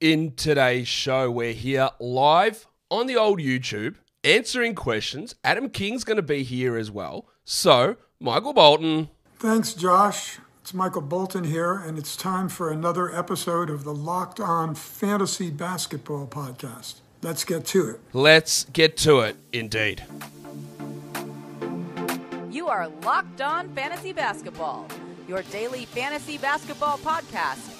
in today's show. We're here live on the old YouTube answering questions. Adam King's going to be here as well. So, Michael Bolton. Thanks, Josh. It's Michael Bolton here, and it's time for another episode of the Locked On Fantasy Basketball Podcast. Let's get to it. Let's get to it, indeed. You are Locked On Fantasy Basketball, your daily fantasy basketball podcast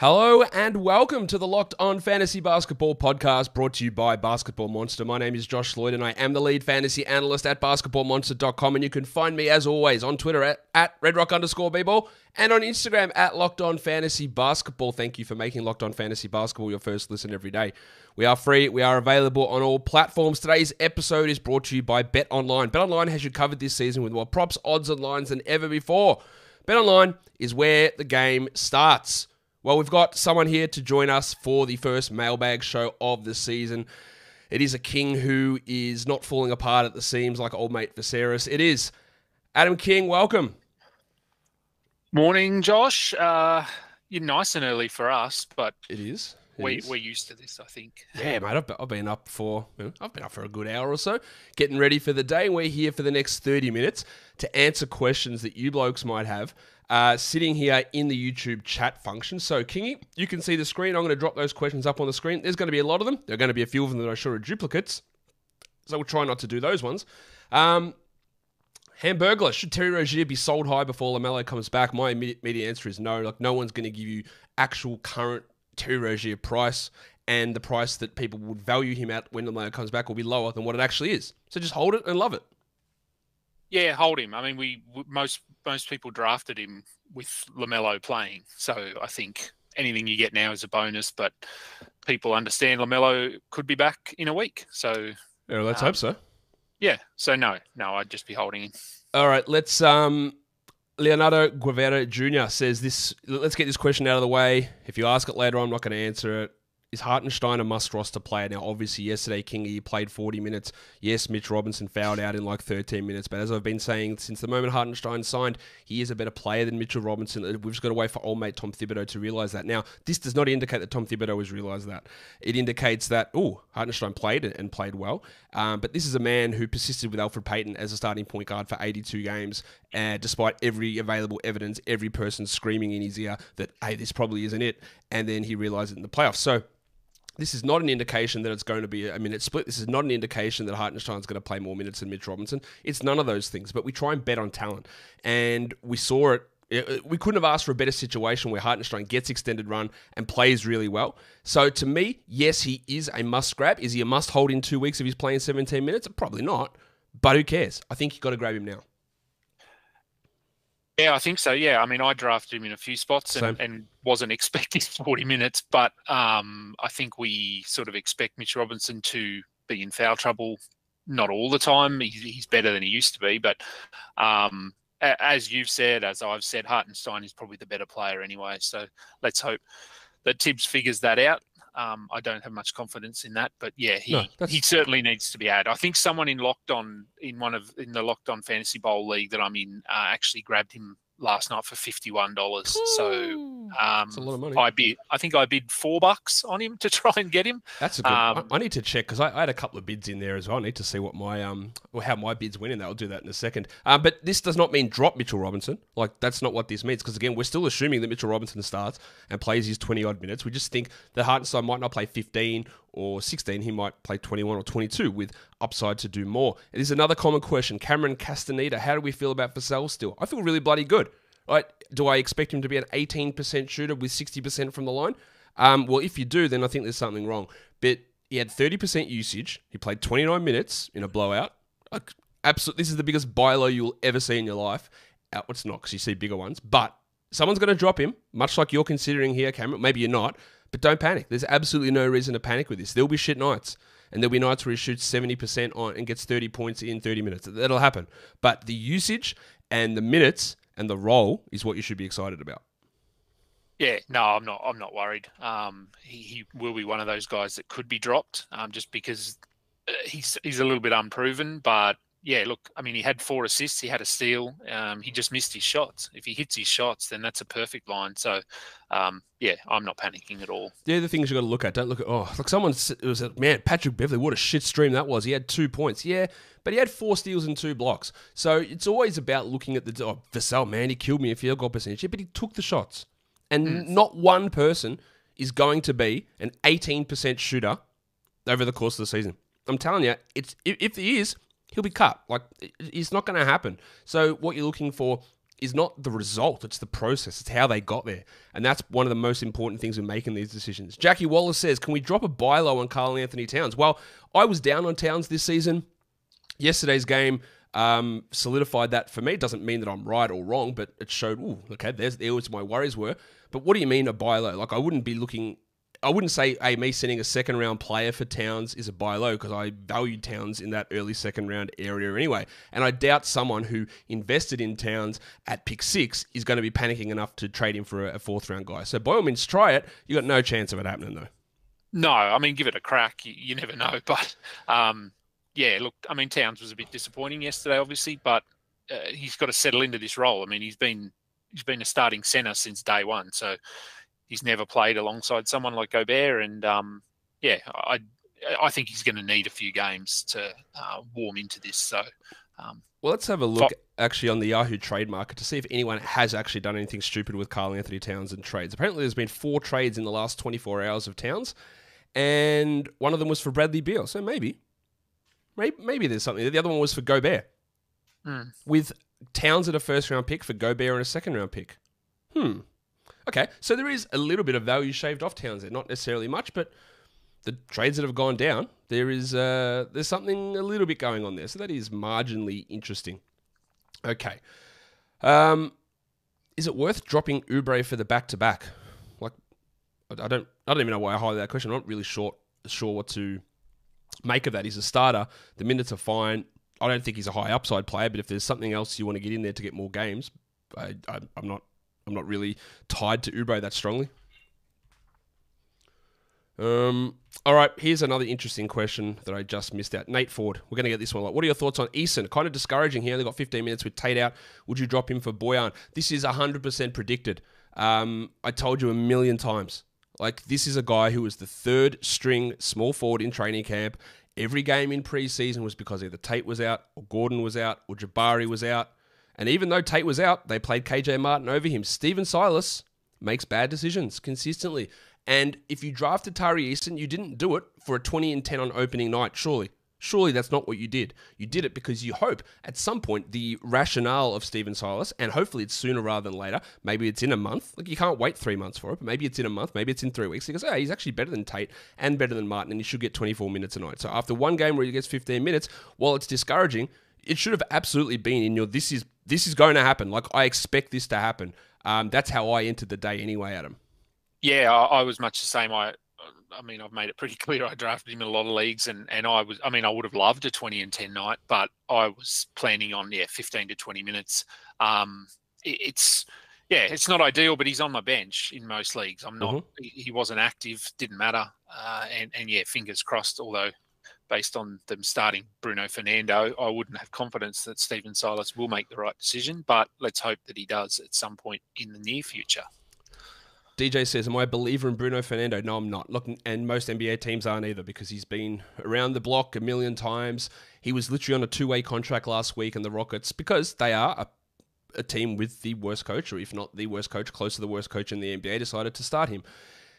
Hello and welcome to the Locked On Fantasy Basketball podcast brought to you by Basketball Monster. My name is Josh Lloyd and I am the lead fantasy analyst at basketballmonster.com. And you can find me as always on Twitter at, at redrock underscore bball and on Instagram at Locked On Fantasy Basketball. Thank you for making Locked On Fantasy Basketball your first listen every day. We are free. We are available on all platforms. Today's episode is brought to you by Bet Online. Bet Online has you covered this season with more props, odds, and lines than ever before. Bet Online is where the game starts. Well, we've got someone here to join us for the first mailbag show of the season. It is a king who is not falling apart at the seams like old mate Viserys. It is Adam King. Welcome. Morning, Josh. Uh, you're nice and early for us, but it is we, we're used to this, I think. Yeah, mate. I've, I've been up for you know, I've been up for a good hour or so, getting ready for the day. We're here for the next thirty minutes to answer questions that you blokes might have. Uh, sitting here in the YouTube chat function. So, Kingy, you can see the screen. I'm going to drop those questions up on the screen. There's going to be a lot of them. There are going to be a few of them that I'm sure are duplicates. So, we'll try not to do those ones. Um, Hamburglar, should Terry Rozier be sold high before LaMelo comes back? My immediate, immediate answer is no. Like, no one's going to give you actual current Terry Rozier price, and the price that people would value him at when LaMelo comes back will be lower than what it actually is. So just hold it and love it. Yeah, hold him. I mean, we most most people drafted him with LaMelo playing, so I think anything you get now is a bonus. But people understand LaMelo could be back in a week, so yeah, let's um, hope so. Yeah, so no, no, I'd just be holding him. All right, let's um Leonardo Guevara Jr. says this. Let's get this question out of the way. If you ask it later, I'm not going to answer it. Is Hartenstein a must roster player? Now, obviously, yesterday, Kingy played 40 minutes. Yes, Mitch Robinson fouled out in like 13 minutes, but as I've been saying since the moment Hartenstein signed, he is a better player than Mitchell Robinson. We've just got to wait for old mate Tom Thibodeau to realise that. Now, this does not indicate that Tom Thibodeau has realised that. It indicates that, oh, Hartenstein played and played well, um, but this is a man who persisted with Elfrid Payton as a starting point guard for 82 games, uh, despite every available evidence, every person screaming in his ear that, hey, this probably isn't it, and then he realised it in the playoffs. So, this is not an indication that it's going to be a minute split. This is not an indication that Hartenstein's going to play more minutes than Mitch Robinson. It's none of those things. But we try and bet on talent, and we saw it. We couldn't have asked for a better situation where Hartenstein gets extended run and plays really well. So to me, yes, he is a must grab. Is he a must hold in two weeks if he's playing 17 minutes? Probably not. But who cares? I think you've got to grab him now. Yeah, I think so. Yeah, I mean, I drafted him in a few spots and, and wasn't expecting 40 minutes, but um, I think we sort of expect Mitch Robinson to be in foul trouble not all the time. He's, he's better than he used to be, but um, as you've said, as I've said, Hartenstein is probably the better player anyway. So let's hope that Thibs figures that out. Um, I don't have much confidence in that, but yeah, he no, he certainly needs to be added. I think someone in locked on in one of in the locked on fantasy bowl league that I'm in uh, actually grabbed him last night for fifty one dollars. So um, That's a lot of money. I bid. I think I bid four bucks on him to try and get him. That's a good. Um, I, I, need to check because I, I, had a couple of bids in there as well. I need to see what my um or how my bids went in. I'll do that in a second. Um, but this does not mean drop Mitchell Robinson. Like that's not what this means because again we're still assuming that Mitchell Robinson starts and plays his twenty odd minutes. We just think that Hartenstein might not play fifteen or 16, he might play 21 or 22 with upside to do more. It is another common question. Cameron Castaneda, how do we feel about Vassell still? I feel really bloody good. Right? Do I expect him to be an 18% shooter with 60% from the line? Um, well, if you do, then I think there's something wrong. But he had 30% usage. He played 29 minutes in a blowout. Absolutely, this is the biggest buy low you'll ever see in your life. Uh, it's not because you see bigger ones, but someone's going to drop him, much like you're considering here, Cameron. Maybe you're not, but don't panic. There's absolutely no reason to panic with this. There'll be shit nights, and there'll be nights where he shoots 70% on and gets 30 points in 30 minutes. That'll happen. But the usage and the minutes and the role is what you should be excited about. Yeah, no, I'm not. I'm not worried. Um, he, he, will be one of those guys that could be dropped, um, just because uh, he's he's a little bit unproven. But yeah, look, I mean, he had four assists, he had a steal. Um, he just missed his shots. If he hits his shots, then that's a perfect line. So, um, yeah, I'm not panicking at all. Yeah, the things you've got to look at. Don't look at oh, like someone it was a, man, Patrick Beverley. What a shit stream that was. He had two points. Yeah, but he had four steals and two blocks. So it's always about looking at the oh, Vassell, man, he killed me a field goal percentage. Yeah, but he took the shots, and mm. not one person is going to be an 18% shooter over the course of the season. I'm telling you, it's if, if he is, he'll be cut. Like it's not going to happen. So what you're looking for is not the result; it's the process. It's how they got there, and that's one of the most important things in making these decisions. Jackie Wallace says, "Can we drop a buy low on Karl-Anthony Towns?" Well, I was down on Towns this season. Yesterday's game um, solidified that for me. It doesn't mean that I'm right or wrong, but it showed, ooh, okay, there's there was my worries were. But what do you mean a buy low? Like I wouldn't be looking I wouldn't say, hey, me sending a second round player for Towns is a buy low because I valued Towns in that early second round area anyway. And I doubt someone who invested in Towns at pick six is going to be panicking enough to trade him for a, fourth round guy. So by all means, try it. You got no chance of it happening though. No, I mean, give it a crack. You, you never know. But um, yeah, look, I mean, Towns was a bit disappointing yesterday, obviously, but uh, he's got to settle into this role. I mean, he's been he's been a starting center since day one. So he's never played alongside someone like Gobert, and um, yeah, I I think he's going to need a few games to uh, warm into this. So. Um, well, let's have a look actually on the Yahoo trade market to see if anyone has actually done anything stupid with Karl-Anthony Towns and trades. Apparently, there's been four trades in the last 24 hours of Towns, and one of them was for Bradley Beal. So maybe, maybe, maybe there's something. The other one was for Gobert, mm. with Towns at a first round pick for Gobert and a second round pick. Hmm. Okay, so there is a little bit of value shaved off Towns there, not necessarily much, but the trades that have gone down, there is uh, there's something a little bit going on there. So that is marginally interesting. Okay, um, is it worth dropping Oubre for the back to back? Like, I don't, I don't even know why I highlighted that question. I'm not really sure sure what to make of that. He's a starter. The minutes are fine. I don't think he's a high upside player, but if there's something else you want to get in there to get more games, I, I, I'm not I'm not really tied to Oubre that strongly. Um, all right, here's another interesting question that I just missed out. Nate Ford, we're going to get this one. Like, what are your thoughts on Eason? Kind of discouraging. He only got 15 minutes with Tate out. Would you drop him for Bojan? This is 100% predicted. Um, I told you a million times. Like, this is a guy who was the third string small forward in training camp. Every game in preseason was because either Tate was out, or Gordon was out, or Jabari was out. And even though Tate was out, they played KJ Martin over him. Stephen Silas makes bad decisions consistently. And if you drafted Tari Eason, you didn't do it for a 20 and 10 on opening night, surely. Surely that's not what you did. You did it because you hope at some point the rationale of Stephen Silas, and hopefully it's sooner rather than later, maybe it's in a month. Like you can't wait three months for it, but maybe it's in a month, maybe it's in three weeks. He goes, oh, he's actually better than Tate and better than Martin, and he should get 24 minutes a night. So after one game where he gets 15 minutes, while it's discouraging, it should have absolutely been in your this is this is going to happen. Like I expect this to happen. Um, that's how I entered the day anyway, Adam. Yeah, I, I, was much the same. I, I mean, I've made it pretty clear. I drafted him in a lot of leagues, and and I was, I mean, I would have loved a twenty and ten night, but I was planning on yeah, fifteen to twenty minutes. Um, it, it's yeah, it's not ideal, but he's on my bench in most leagues. I'm not. Mm-hmm. He, he wasn't active, didn't matter, uh, and and yeah, fingers crossed. Although based on them starting Bruno Fernando, I wouldn't have confidence that Stephen Silas will make the right decision, but let's hope that he does at some point in the near future. DJ says, Am I a believer in Bruno Fernando? No, I'm not. Look, and most NBA teams aren't either because he's been around the block a million times. He was literally on a two way contract last week, and the Rockets, because they are a, a team with the worst coach, or if not the worst coach, close to the worst coach in the NBA, decided to start him.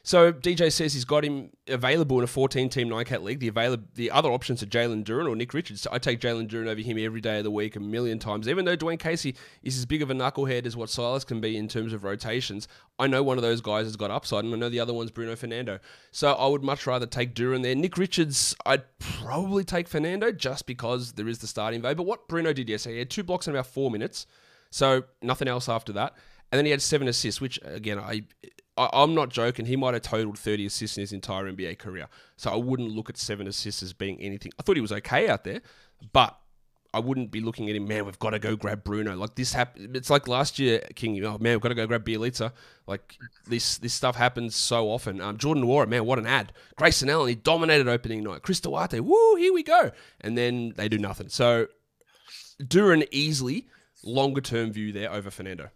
So DJ says he's got him available in a 14-team nine-cat league. The available, the other options are Jalen Duren or Nick Richards. So I take Jalen Duren over him every day of the week a million times. Even though Dwane Casey is as big of a knucklehead as what Silas can be in terms of rotations, I know one of those guys has got upside, and I know the other one's Bruno Fernando. So I would much rather take Duren there. Nick Richards, I'd probably take Fernando just because there is the starting value. But what Bruno did yesterday, he had two blocks in about four minutes, so nothing else after that. And then he had seven assists, which again, I I, am not joking. He might have totaled 30 assists in his entire NBA career. So I wouldn't look at seven assists as being anything. I thought he was okay out there, but I wouldn't be looking at him, man, we've got to go grab Bruno. Like this happened. It's like last year, King, oh man, we've got to go grab Bjelica. Like this this stuff happens so often. Um, Jordan Nwora, man, what an ad. Grayson Allen, he dominated opening night. Chris Duarte, woo, here we go. And then they do nothing. So Duren easily longer term view there over Fernando.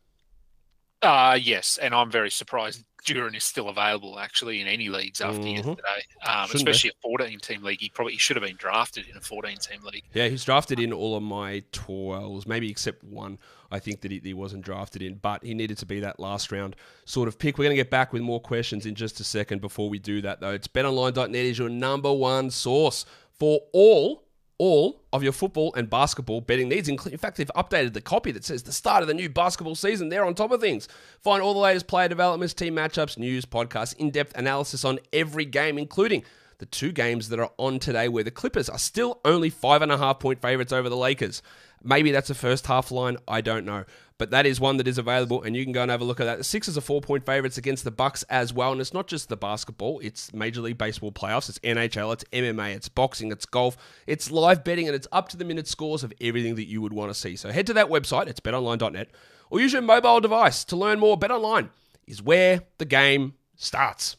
Uh, yes, and I'm very surprised Duren is still available actually in any leagues after mm-hmm. yesterday, um, especially be. a 14 team league. He probably he should have been drafted in a 14 team league. Yeah, he's drafted in all of my 12s, maybe except one. I think that he, he wasn't drafted in, but he needed to be that last round sort of pick. We're going to get back with more questions in just a second. Before we do that, though, it's betonline.net is your number one source for all all of your football and basketball betting needs. In fact, they've updated the copy that says the start of the new basketball season. They're on top of things. Find all the latest player developments, team matchups, news, podcasts, in depth analysis on every game, including the two games that are on today where the Clippers are still only five and a half point favorites over the Lakers. Maybe that's a first half line. I don't know. But that is one that is available, and you can go and have a look at that. The Sixers are four point favorites against the Bucks as well, and it's not just the basketball; it's Major League Baseball playoffs, it's NHL, it's MMA, it's boxing, it's golf, it's live betting, and it's up to the minute scores of everything that you would want to see. So head to that website; it's betonline.net, or use your mobile device to learn more. BetOnline is where the game starts.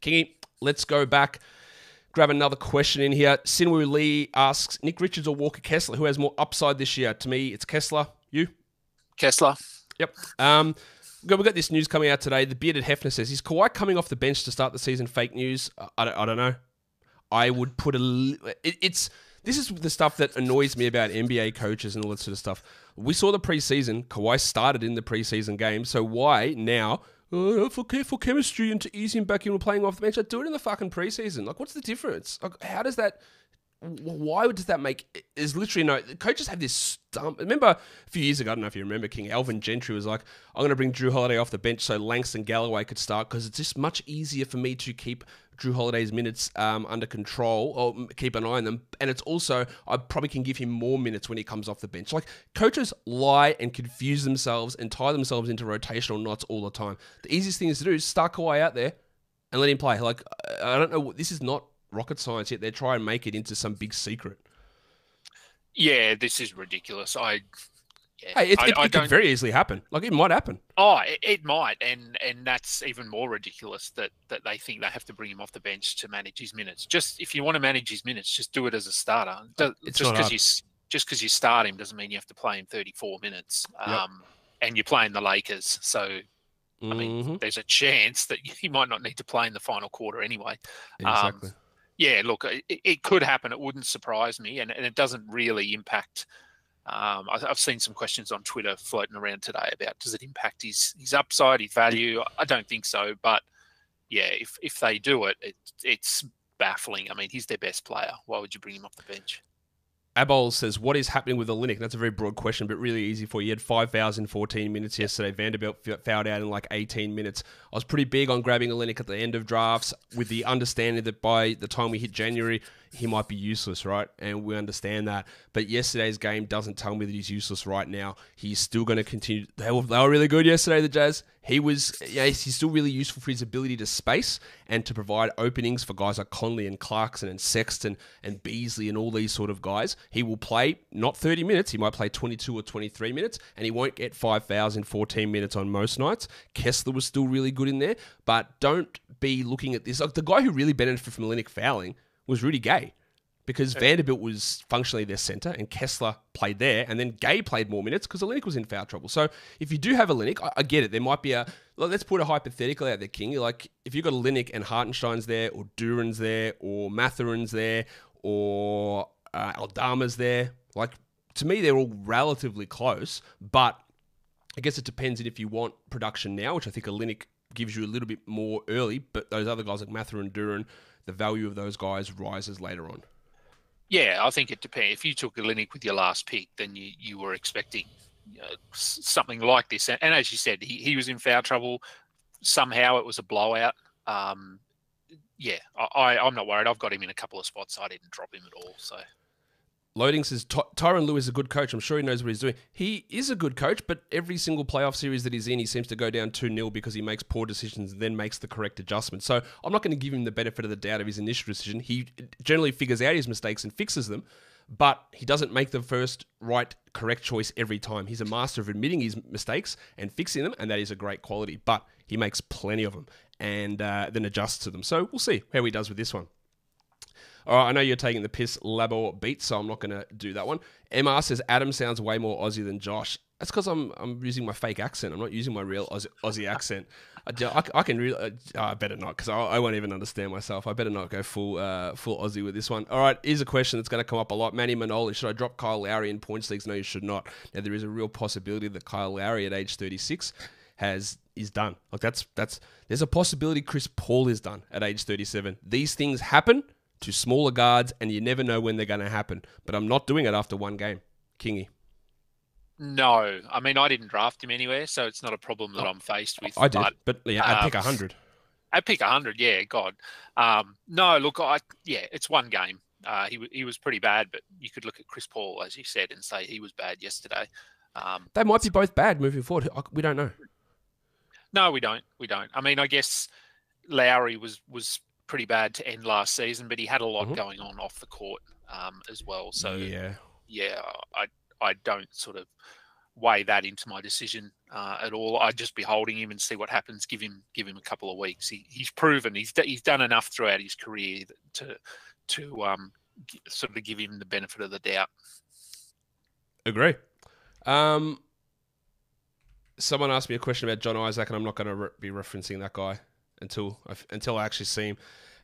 Kingy, let's go back grab another question in here. Sinwu Lee asks Nick Richards or Walker Kessler, who has more upside this year? To me, it's Kessler. You? Kessler. Yep. Um, we've got this news coming out today. The bearded Hefner says, Is Kawhi coming off the bench to start the season fake news? I don't, I don't know. I would put a. It, it's. This is the stuff that annoys me about NBA coaches and all that sort of stuff. We saw the preseason. Kawhi started in the preseason game. So why now oh, for, for chemistry and to ease him back in we're playing off the bench. I do it in the fucking preseason. Like, what's the difference? Like, how does that? Why does that make? There's literally no. Coaches have this stump. Remember a few years ago, I don't know if you remember, King Alvin Gentry was like, "I'm going to bring Jrue Holiday off the bench so Langston Galloway could start because it's just much easier for me to keep Jrue Holiday's minutes um, under control or keep an eye on them. And it's also, I probably can give him more minutes when he comes off the bench. Like coaches lie and confuse themselves and tie themselves into rotational knots all the time. The easiest thing is to do is start Kawhi out there and let him play. Like, I don't know, this is not rocket science yet. They try and make it into some big secret. Yeah, this is ridiculous. I yeah, hey, it, I, it, I it could very easily happen. Like it might happen. Oh, it, it, might, and and that's even more ridiculous that that they think they have to bring him off the bench to manage his minutes. Just if you want to manage his minutes, just do it as a starter. It's just because you just because you start him doesn't mean you have to play him 34 minutes. Yep. Um, and you're playing the Lakers, so I mean, mm-hmm. there's a chance that he might not need to play in the final quarter anyway. Um, exactly. Um, yeah, look, it, it, could happen. It wouldn't surprise me, and, and it doesn't really impact um, I, have seen some questions on Twitter floating around today about does it impact his his upside, his value? I don't think so, but yeah, if if they do it, it it's baffling. I mean, he's their best player. Why would you bring him off the bench? Abol says, What is happening with Olynyk? That's a very broad question, but really easy for you. He had 5,014 minutes yesterday. Vanderbilt fouled out in like 18 minutes. I was pretty big on grabbing Olynyk at the end of drafts with the understanding that by the time we hit January, he might be useless, right? And we understand that. But yesterday's game doesn't tell me that he's useless right now. He's still going to continue. They were, they were really good yesterday, the Jazz. He was, yeah, he's still really useful for his ability to space and to provide openings for guys like Conley and Clarkson and Sexton and Beasley and all these sort of guys. He will play not 30 minutes, he might play 22 or 23 minutes, and he won't get 5,014 minutes on most nights. Kessler was still really good in there, but don't be looking at this. Like the guy who really benefited from Olynyk fouling was Rudy Gay because. Vanderbilt was functionally their center and Kessler played there, and then Gay played more minutes because Olynyk was in foul trouble. So if you do have Olynyk, I, I get it. There might be a let's put a hypothetical out there, King. Like if you've got Olynyk and Hartenstein's there, or Duren's there, or Mathurin's there, or uh, Aldama's there, like to me they're all relatively close, but I guess it depends if you want production now, which I think Olynyk gives you a little bit more early, but those other guys like Mathurin, Duren, the value of those guys rises later on. Yeah, I think it depends. If you took Olynyk with your last pick, then you, you were expecting uh, something like this. And, and, as you said, he, he was in foul trouble. Somehow it was a blowout. Um, yeah, I, I'm not worried. I've got him in a couple of spots. I didn't drop him at all. So Loading says Tyronn Lue is a good coach. I'm sure he knows what he's doing. He is a good coach, but every single playoff series that he's in, he seems to go down 2 0 because he makes poor decisions and then makes the correct adjustment. So I'm not going to give him the benefit of the doubt of his initial decision. He generally figures out his mistakes and fixes them, but he doesn't make the first right, correct choice every time. He's a master of admitting his mistakes and fixing them, and that is a great quality. But he makes plenty of them and uh, then adjusts to them. So we'll see how he does with this one. All right, I know you're taking the piss Labo beat, so I'm not going to do that one. MR says Adam sounds way more Aussie than Josh. That's because I'm I'm using my fake accent. I'm not using my real Aussie, Aussie accent. I, I, I, can really. Uh, I better not because I, I, won't even understand myself. I better not go full uh, full Aussie with this one. All right, here's a question that's going to come up a lot. Manny Manoli, should I drop Kyle Lowry in points leagues? No, you should not. Now there is a real possibility that Kyle Lowry at age 36 has is done. Like that's that's there's a possibility Chris Paul is done at age 37. These things happen to smaller guards, and you never know when they're going to happen. But I'm not doing it after one game, Kingy. No, I mean I didn't draft him anywhere, so it's not a problem that oh, I'm faced with. I did, but, but yeah, I'd pick pick hundred. I'd pick hundred. Yeah, God. Um, no, look, I yeah, it's one game. Uh, he he was pretty bad, but you could look at Chris Paul as you said and say he was bad yesterday. Um, they might be both bad moving forward. We don't know. No, we don't. We don't. I mean, I guess Lowry was was pretty bad to end last season, but he had a lot mm-hmm. going on off the court um, as well. So yeah, yeah, I I don't sort of weigh that into my decision uh, at all. I'd just be holding him and see what happens. Give him give him a couple of weeks. He, he's proven he's he's done enough throughout his career to to um, sort of give him the benefit of the doubt. Agree. Um, someone asked me a question about John Isaac, and I'm not going to re- be referencing that guy until I, until I actually see him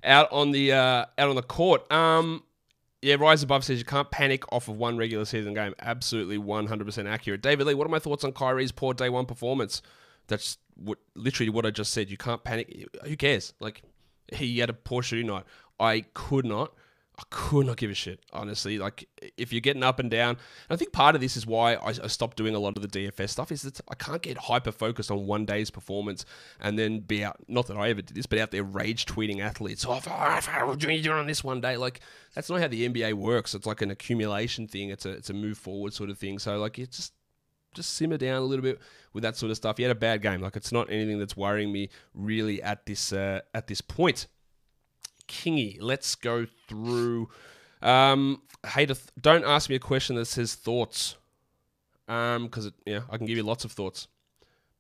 out on the uh, out on the court. Um, yeah, Rise Above says you can't panic off of one regular season game. Absolutely 100% accurate. David Lee, what are my thoughts on Kyrie's poor day one performance? That's what, literally what I just said. You can't panic. Who cares? Like, he had a poor shooting night. I could not I could not give a shit, honestly. Like, if you're getting up and down, and I think part of this is why I, I, stopped doing a lot of the DFS stuff is that I can't get hyper focused on one day's performance and then be out. Not that I ever did this, but out there rage tweeting athletes. Oh, what you doing on this one day? Like, that's not how the NBA works. It's like an accumulation thing. It's a it's a move forward sort of thing. So like, it's just just simmer down a little bit with that sort of stuff. You had a bad game. Like, it's not anything that's worrying me really at this uh, at this point. Kingy. Let's go through. Um, hey, don't ask me a question that says thoughts, um, because yeah, I can give you lots of thoughts,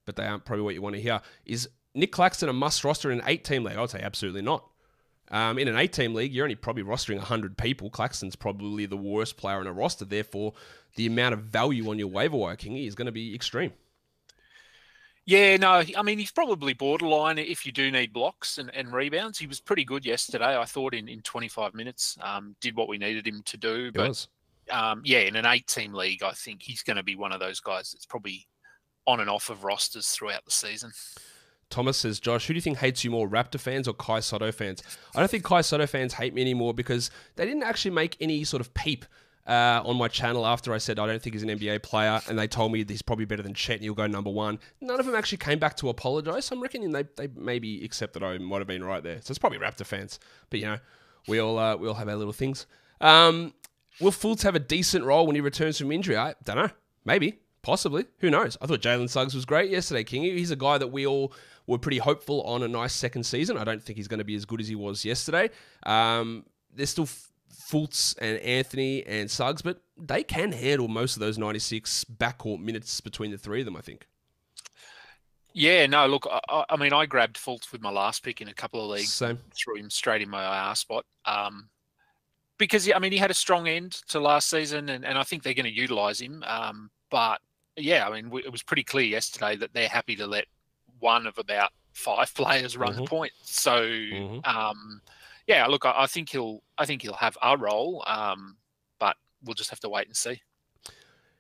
but they aren't probably what you want to hear. Is Nick Claxton a must roster in an eight-team league? I would say absolutely not. Um, in an eight-team league, you're only probably rostering 100 people. Claxton's probably the worst player in a roster. Therefore, the amount of value on your waiver wire, Kingy, is going to be extreme. Yeah, no, I mean he's probably borderline if you do need blocks and, and rebounds. He was pretty good yesterday, I thought, in, in 25 minutes. Um, did what we needed him to do. But um, yeah, in an eight team league, I think he's going to be one of those guys that's probably on and off of rosters throughout the season. Thomas says, Josh, who do you think hates you more, Raptor fans or Kai Sotto fans? I don't think Kai Sotto fans hate me anymore because they didn't actually make any sort of peep uh, on my channel after I said I don't think he's an NBA player, and they told me he's probably better than Chet and he'll go number one. None of them actually came back to apologise. So I'm reckoning they, they maybe accept that I might have been right there. So it's probably Raptor fans, but you know, we all uh, we all have our little things. Um, will Fultz have a decent role when he returns from injury? I don't know. Maybe, possibly. Who knows? I thought Jalen Suggs was great yesterday, King. He's a guy that we all were pretty hopeful on a nice second season. I don't think he's going to be as good as he was yesterday. Um, there's still Fultz and Anthony and Suggs, but they can handle most of those 96 backcourt minutes between the three of them, I think. Yeah, no, look, I, I mean, I grabbed Fultz with my last pick in a couple of leagues. Same. Threw him straight in my IR spot. Um, because, I mean, he had a strong end to last season, and, and I think they're going to utilise him. Um, but, yeah, I mean, it was pretty clear yesterday that they're happy to let one of about five players run mm-hmm. the point. So, mm-hmm. um, yeah, look, I, I, think he'll, I think he'll have a role, um, but we'll just have to wait and see.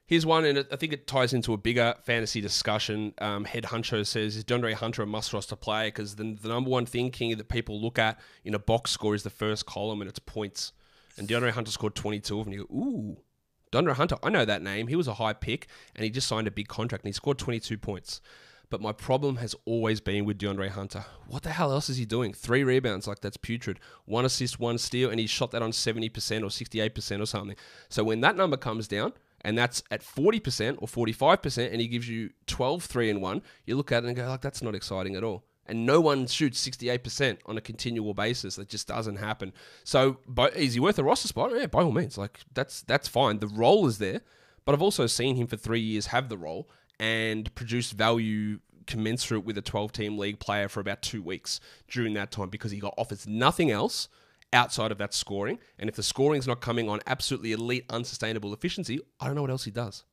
Here's one, and I think it ties into a bigger fantasy discussion. Um, Head Huncho says, Is DeAndre Hunter a must roster player? Because the, the number one thinking that people look at in a box score is the first column and it's points. And DeAndre Hunter scored 22 of them. You go, Ooh, DeAndre Hunter, I know that name. He was a high pick and he just signed a big contract and he scored 22 points. But my problem has always been with DeAndre Hunter. What the hell else is he doing? Three rebounds, like that's putrid. One assist, one steal, and he shot that on 70% or 68% or something. So when that number comes down, and that's at 40% or 45%, and he gives you 12, 3 and 1, you look at it and go, like, that's not exciting at all. And no one shoots 68% on a continual basis. That just doesn't happen. So, but is he worth a roster spot? Yeah, by all means. Like, that's that's fine. The role is there. But I've also seen him for three years have the role and produced value commensurate with a 12 team league player for about two weeks during that time because he got offers nothing else outside of that scoring. And if the scoring's not coming on absolutely elite, unsustainable efficiency, I don't know what else he does.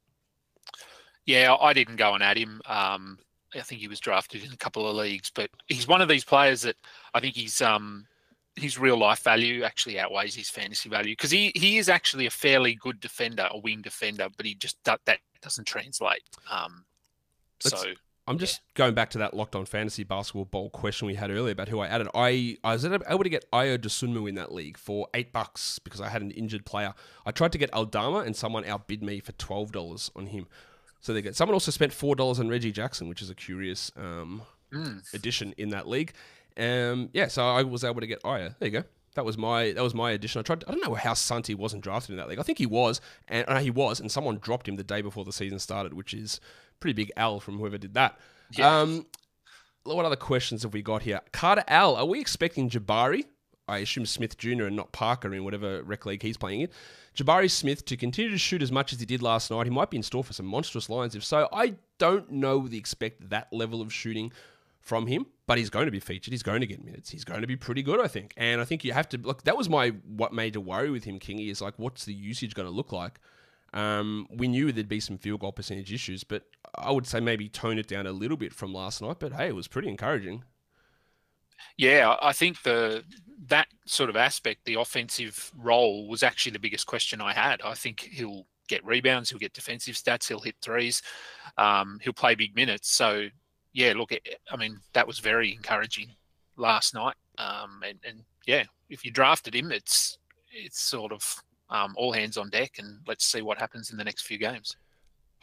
Yeah, I didn't go and add him. Um, I think he was drafted in a couple of leagues, but he's one of these players that I think he's um, his real life value actually outweighs his fantasy value because he, he is actually a fairly good defender, a wing defender, but he just that doesn't translate. Um, so I'm just yeah. going back to that locked on fantasy basketball bowl question we had earlier about who I added. I, I was able to get Ayo Dosunmu in that league for eight bucks because I had an injured player. I tried to get Aldama and someone outbid me for twelve dollars on him. So they get someone also spent four dollars on Reggie Jackson, which is a curious um, mm. addition in that league. Um, yeah, so I was able to get Ayo. There you go. That was my that was my addition. I tried. I don't know how Santi wasn't drafted in that league. I think he was, and uh, he was, and someone dropped him the day before the season started, which is pretty big L from whoever did that. Yeah. Um, what other questions have we got here? Carter Al, are we expecting Jabari? I assume Smith Jr. and not Parker in whatever rec league he's playing in. Jabari Smith to continue to shoot as much as he did last night. He might be in store for some monstrous lines. If so, I don't know the expect that level of shooting from him, but he's going to be featured. He's going to get minutes. He's going to be pretty good, I think. And I think you have to look. That was my what made a worry with him, Kingy, is like, what's the usage going to look like? Um, we knew there'd be some field goal percentage issues, but I would say maybe tone it down a little bit from last night. But hey, it was pretty encouraging. Yeah, I think the that sort of aspect, the offensive role, was actually the biggest question I had. I think he'll get rebounds, he'll get defensive stats, he'll hit threes, um, he'll play big minutes. So yeah, look, I mean that was very encouraging last night. Um, and, and yeah, if you drafted him, it's it's sort of um, all hands on deck, and let's see what happens in the next few games.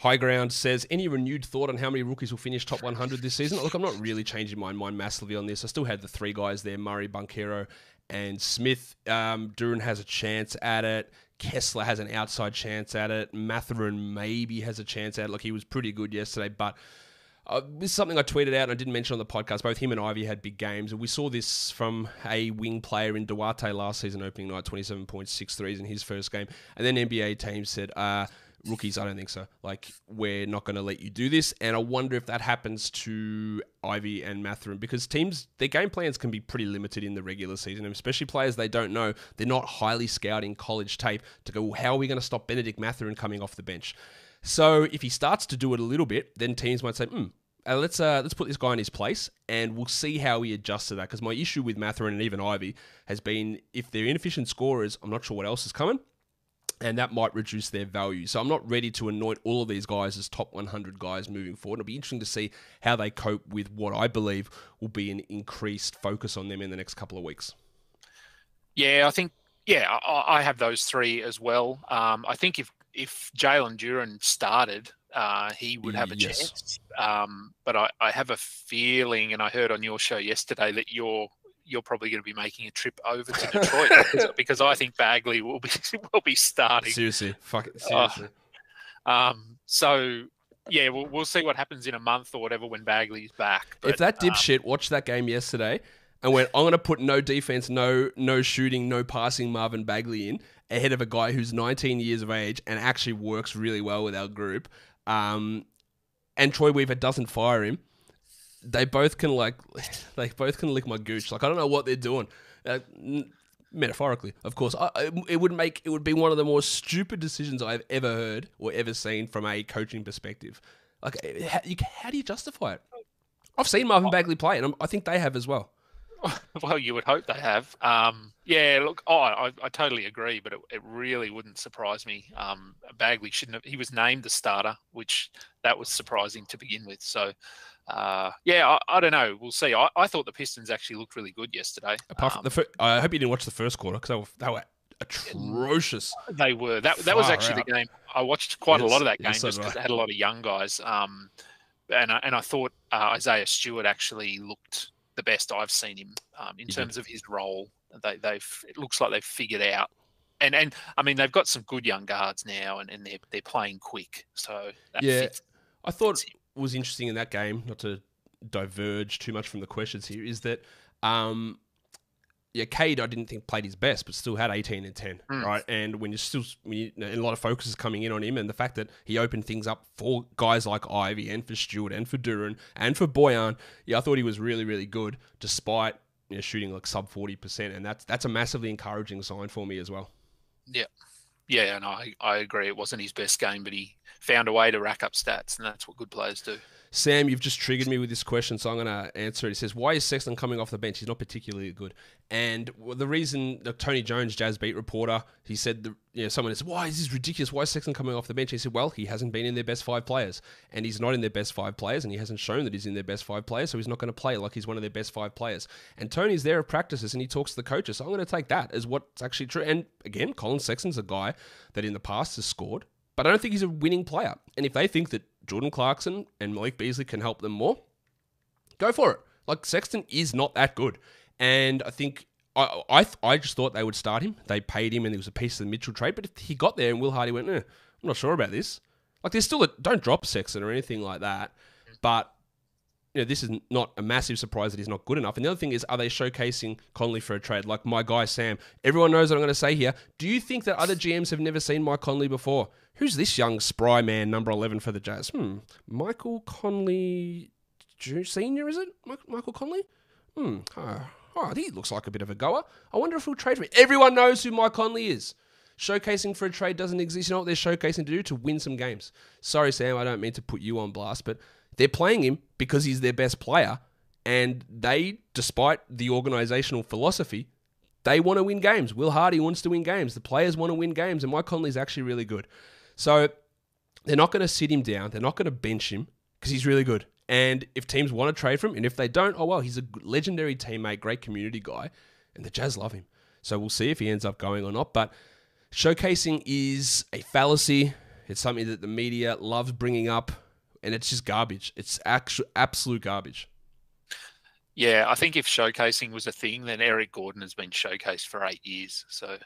High Ground says, any renewed thought on how many rookies will finish top 100 this season? Look, I'm not really changing my mind massively on this. I still had the three guys there Murray, Banchero, and Smith. Um, Duren has a chance at it. Kessler has an outside chance at it. Mathurin maybe has a chance at it. Look, he was pretty good yesterday, but uh, this is something I tweeted out and I didn't mention on the podcast. Both him and Ivey had big games, and we saw this from a wing player in Duarte last season, opening night, 27.6 threes in his first game. And then NBA teams said, uh, rookies, I don't think so. Like, we're not going to let you do this. And I wonder if that happens to Ivey and Mathurin because teams, their game plans can be pretty limited in the regular season, and especially players they don't know. They're not highly scouting college tape to go, well, how are we going to stop Benedict Mathurin coming off the bench? So if he starts to do it a little bit, then teams might say, hmm, uh, let's uh, let's put this guy in his place, and we'll see how he adjusts to that. Because my issue with Mathurin and even Ivey has been if they're inefficient scorers, I'm not sure what else is coming, and that might reduce their value. So I'm not ready to anoint all of these guys as top 100 guys moving forward. It'll be interesting to see how they cope with what I believe will be an increased focus on them in the next couple of weeks. Yeah, I think yeah, I, I have those three as well. Um, I think if if Jalen Duren started, uh, he would have a yes. chance. Um, but I, I, have a feeling, and I heard on your show yesterday that you're you're probably going to be making a trip over to Detroit because, because, I think Bagley will be will be starting. Seriously, fuck it, seriously. Uh, um, so yeah, we'll, we'll see what happens in a month or whatever when Bagley's back. But, if that dipshit um, watched that game yesterday and went, I'm going to put no defense, no no shooting, no passing Marvin Bagley in ahead of a guy who's 19 years of age and actually works really well with our group um, and Troy Weaver doesn't fire him, they both can like they both can lick my gooch. Like I don't know what they're doing. Uh, metaphorically, of course. I, it would make it would be one of the more stupid decisions I've ever heard or ever seen from a coaching perspective. Like, how, you, how do you justify it? I've seen Marvin Bagley play, and I'm, i think they have as well. well, you would hope they have. Um, yeah, look, oh, I, I totally agree, but it, it really wouldn't surprise me. Um, Bagley shouldn't have. He was named the starter, which that was surprising to begin with. So, uh, yeah, I, I, don't know. We'll see. I, I thought the Pistons actually looked really good yesterday. Apart from the, fir- I hope you didn't watch the first quarter because they were, they were atrocious. They were. That that was actually out. the game. I watched quite yes, a lot of that game yes, just because it had a lot of young guys. Um, and I, and I thought uh, Isaiah Stewart actually looked the best I've seen him um, in terms of his role. They, they've it looks like they've figured out, and and I mean they've got some good young guards now, and, and they're they're playing quick. So yeah, fits, I thought was interesting in that game. Not to diverge too much from the questions here, is that um, yeah, Cade, I didn't think played his best, but still had 18 and 10, mm. right? And when you're still, when you, a lot of focus is coming in on him, and the fact that he opened things up for guys like Ivey and for Stewart and for Duren and for Bojan, yeah, I thought he was really, really good, despite you know, shooting like sub forty percent, and that's that's a massively encouraging sign for me as well. Yeah, yeah, and I I agree. It wasn't his best game, but he found a way to rack up stats, and that's what good players do. Sam, you've just triggered me with this question, so I'm going to answer it. He says, "Why is Sexton coming off the bench? He's not particularly good." And the reason, the Tony Jones, Jazz beat reporter, he said, the, you know, someone said, "Why is this ridiculous? Why is Sexton coming off the bench?" He said, "Well, he hasn't been in their best five players, and he's not in their best five players, and he hasn't shown that he's in their best five players, so he's not going to play like he's one of their best five players." And Tony's there at practices, and he talks to the coaches, so I'm going to take that as what's actually true. And again, Collin Sexton's a guy that in the past has scored, but I don't think he's a winning player. And if they think that Jordan Clarkson and Malik Beasley can help them more, go for it. Like Sexton is not that good, and I think I I, I just thought they would start him. They paid him, and it was a piece of the Mitchell trade. But if he got there, and Will Hardy went, eh, I'm not sure about this. Like there's still a don't drop Sexton or anything like that, but you know, this is not a massive surprise that he's not good enough. And the other thing is, are they showcasing Conley for a trade? Like my guy Sam, everyone knows what I'm going to say here. Do you think that other GMs have never seen Mike Conley before? Who's this young spry man, number 11 for the Jazz? Hmm, Michael Conley Senior, is it? Michael Conley? Hmm. Oh, oh, he looks like a bit of a goer. I wonder if he'll trade for me. Everyone knows who Mike Conley is. Showcasing for a trade doesn't exist. You know what they're showcasing to do? To win some games. Sorry, Sam, I don't mean to put you on blast, but they're playing him because he's their best player. And they, despite the organizational philosophy, they want to win games. Will Hardy wants to win games. The players want to win games. And Mike Conley's actually really good. So they're not going to sit him down. They're not going to bench him because he's really good. And if teams want to trade for him, and if they don't, oh well, he's a legendary teammate, great community guy, and the Jazz love him. So we'll see if he ends up going or not. But showcasing is a fallacy. It's something that the media loves bringing up, and it's just garbage. It's actual absolute garbage. Yeah, I think if showcasing was a thing, then Eric Gordon has been showcased for eight years. So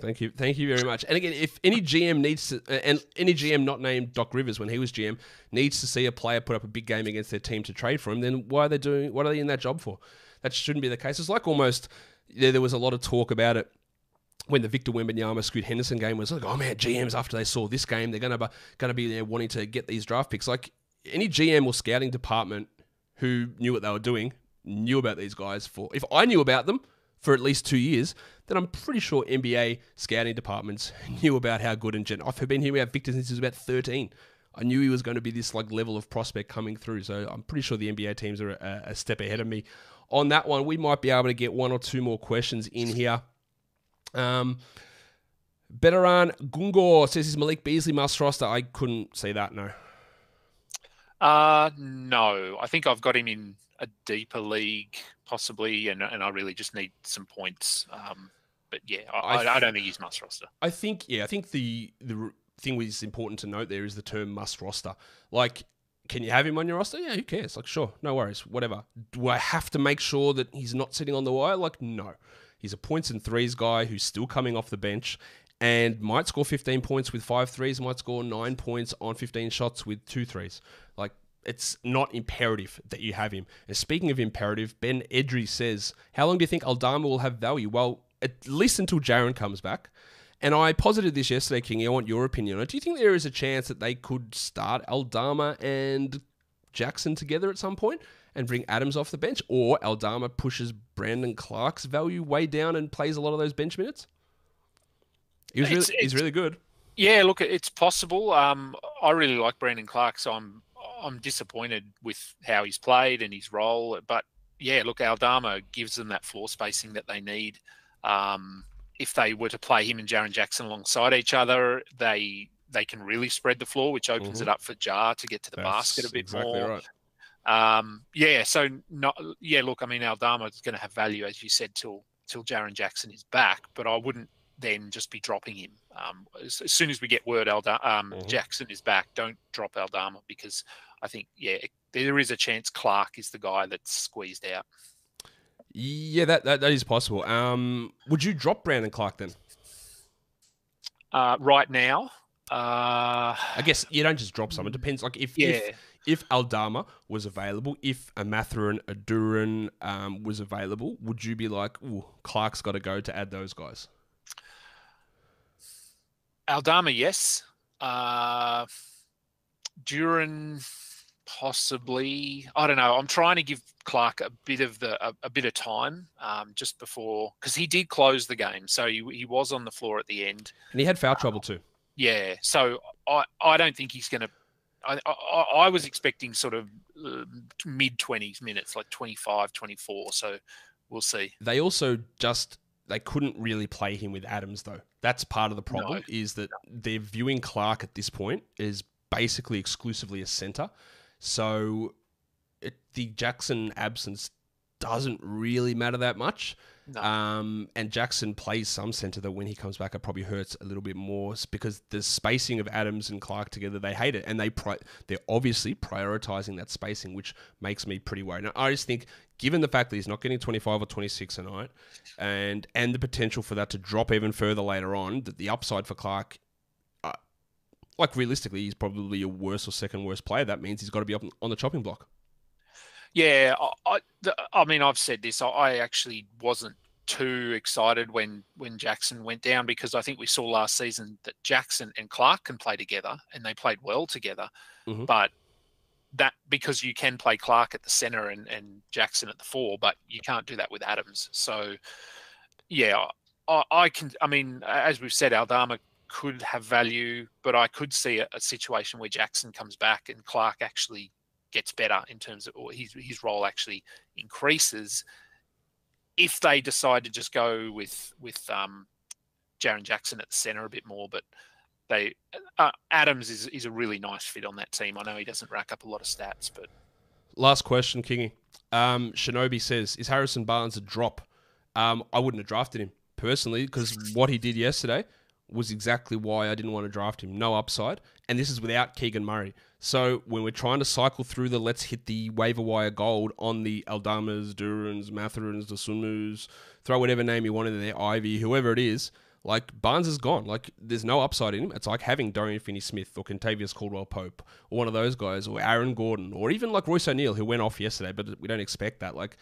Thank you, thank you very much. And again, if any GM needs to, and any GM not named Doc Rivers when he was GM needs to see a player put up a big game against their team to trade for him, then why are they doing? What are they in that job for? That shouldn't be the case. It's like almost there, there was a lot of talk about it when the Victor Wembanyama Scoot Henderson game was like, oh man, GMs after they saw this game, they're gonna be, gonna be there wanting to get these draft picks. Like any GM or scouting department who knew what they were doing knew about these guys for. If I knew about them for at least two years, then I'm pretty sure NBA scouting departments knew about how good and gen. I've been hearing about Victor since he was about 13. I knew he was going to be this like level of prospect coming through. So I'm pretty sure the NBA teams are a, a step ahead of me on that one. We might be able to get one or two more questions in here. Um, Benaran Gungor says, "Is Malik Beasley must roster?" I couldn't say that. No. Uh no. I think I've got him in a deeper league, possibly, and and I really just need some points. Um, but yeah, I, I, th- I, don't think he's must roster. I think yeah, I think the the thing which is important to note there is the term must roster. Like, can you have him on your roster? Yeah, who cares? Like, sure, no worries, whatever. Do I have to make sure that he's not sitting on the wire? Like, no. He's a points and threes guy who's still coming off the bench and might score 15 points with five threes, might score nine points on 15 shots with two threes. Like, it's not imperative that you have him. And speaking of imperative, Ben Edry says, How long do you think Aldama will have value? Well, at least until Jaren comes back. And I posited this yesterday, King. I want your opinion. Do you think there is a chance that they could start Aldama and Jackson together at some point and bring Adams off the bench? Or Aldama pushes Brandon Clarke's value way down and plays a lot of those bench minutes? He was really, it's, he's really good. Yeah, look, it's possible. Um, I really like Brandon Clarke, so I'm I'm disappointed with how he's played and his role. But yeah, look, Aldama gives them that floor spacing that they need. Um, if they were to play him and Jaren Jackson alongside each other, they they can really spread the floor, which opens mm-hmm. it up for Ja to get to the That's basket a bit exactly more. Right. Um, yeah, so not yeah. Look, I mean, Aldama is going to have value as you said till till Jaren Jackson is back, but I wouldn't then just be dropping him. Um, as, as, soon as we get word Aldama, um, mm-hmm. Jackson is back, don't drop Aldama because I think yeah, there is a chance Clarke is the guy that's squeezed out. Yeah, that that, that is possible. Um, would you drop Brandon Clarke then? Uh, right now, uh, I guess you don't just drop someone. It depends. Like if yeah. if, if Aldama was available, if a Mathurin, a um, was available, would you be like, "Ooh, Clarke's got to go to add those guys"? Aldama, yes. Uh, Duren possibly. I don't know. I'm trying to give Clarke a bit of the a, a bit of time um, just before because he did close the game, so he, he was on the floor at the end, and he had foul trouble too. Yeah, so I I don't think he's going to. I, I, I was expecting sort of uh, mid 20s minutes, like 25, 24. So we'll see. They also just they couldn't really play him with Adams though. That's part of the problem. No. Is that they're viewing Clarke at this point is basically exclusively a center. So it, the Jackson absence doesn't really matter that much. No. Um, and Jackson plays some center that when he comes back, it probably hurts a little bit more because the spacing of Adams and Clarke together, they hate it, and they pri- they're obviously prioritizing that spacing, which makes me pretty worried. Now, I just think, given the fact that he's not getting 25 or 26 a night, and and the potential for that to drop even further later on, that the upside for Clarke uh, like realistically, he's probably a worse or second worst player. That means he's got to be up on the chopping block. Yeah, I, I, I mean, I've said this. I, I actually wasn't too excited when when Jackson went down because I think we saw last season that Jackson and Clarke can play together and they played well together. Mhm. But that because you can play Clarke at the center and, and Jackson at the four, but you can't do that with Adams. So yeah, I, I can. I mean, as we've said, Aldama could have value, but I could see a, a situation where Jackson comes back and Clarke actually gets better in terms of or his his role actually increases if they decide to just go with with um, Jaren Jackson at the center a bit more. But they uh, Adams is is a really nice fit on that team. I know he doesn't rack up a lot of stats, but Last question, Kingy. Um, Shinobi says, "Is Harrison Barnes a drop?" Um, I wouldn't have drafted him personally because what he did yesterday was exactly why I didn't want to draft him. No upside, and this is without Keegan Murray. So when we're trying to cycle through the let's hit the waiver wire gold on the Aldamas, Durens, Mathurins, the Sumus, throw whatever name you want in there, Ivey, whoever it is. Like Barnes is gone. Like there's no upside in him. It's like having Dorian Finney-Smith or Kentavious Caldwell Pope or one of those guys or Aaron Gordon or even like Royce O'Neale who went off yesterday, but we don't expect that. Like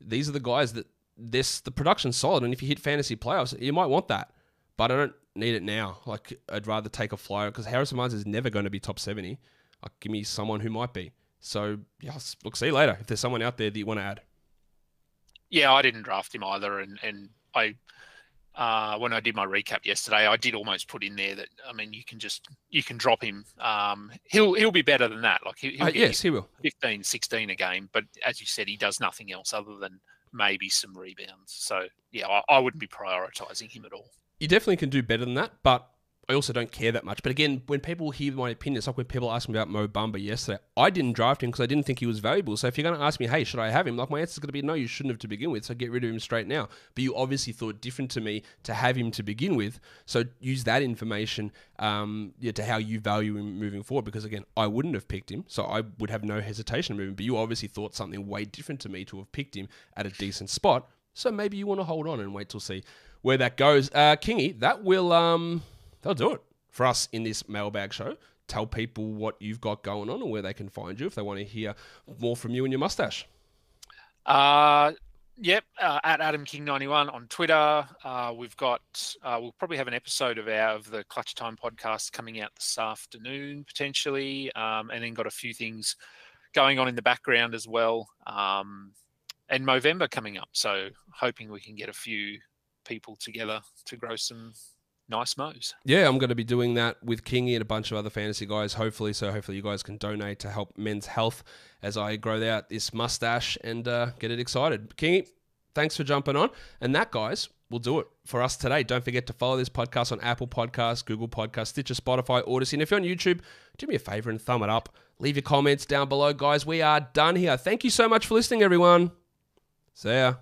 these are the guys that this the production's solid, and if you hit fantasy playoffs, you might want that. But I don't need it now. Like I'd rather take a flyer because Harrison Barnes is never going to be top seventy. Like, give me someone who might be. So yeah, look, see you later. If there's someone out there that you want to add, yeah, I didn't draft him either, and and I. Uh, when I did my recap yesterday, I did almost put in there that I mean you can just you can drop him. Um, he'll he'll be better than that. Like he, he'll Uh, yes, he will. 15, 16 a game. But as you said, he does nothing else other than maybe some rebounds. So yeah, I, I wouldn't be prioritizing him at all. You definitely can do better than that, but I also don't care that much. But again, when people hear my opinion, it's like when people asked me about Mo Bamba yesterday. I didn't draft him because I didn't think he was valuable. So if you're going to ask me, hey, should I have him? Like my answer is going to be no, you shouldn't have to begin with. So get rid of him straight now. But you obviously thought different to me to have him to begin with. So use that information um, yeah, to how you value him moving forward. Because again, I wouldn't have picked him, so I would have no hesitation him. But you obviously thought something way different to me to have picked him at a decent spot. So maybe you want to hold on and wait till see where that goes. Uh, Kingy, that will um, that'll do it for us in this mailbag show. Tell people what you've got going on and where they can find you if they want to hear more from you and your mustache. Uh, yep, uh, at Adam King ninety one on Twitter. Uh, we've got uh, we'll probably have an episode of our of the Clutch Time podcast coming out this afternoon potentially, um, and then got a few things going on in the background as well. Um, and Movember coming up, so hoping we can get a few people together to grow some nice mows. Yeah, I'm going to be doing that with Kingy and a bunch of other fantasy guys, hopefully. So hopefully you guys can donate to help men's health as I grow out this mustache and uh, get it excited. Kingy, thanks for jumping on. And that, guys, will do it for us today. Don't forget to follow this podcast on Apple Podcasts, Google Podcasts, Stitcher, Spotify, Odyssey. And if you're on YouTube, do me a favor and thumb it up. Leave your comments down below, guys. We are done here. Thank you so much for listening, everyone. See ya.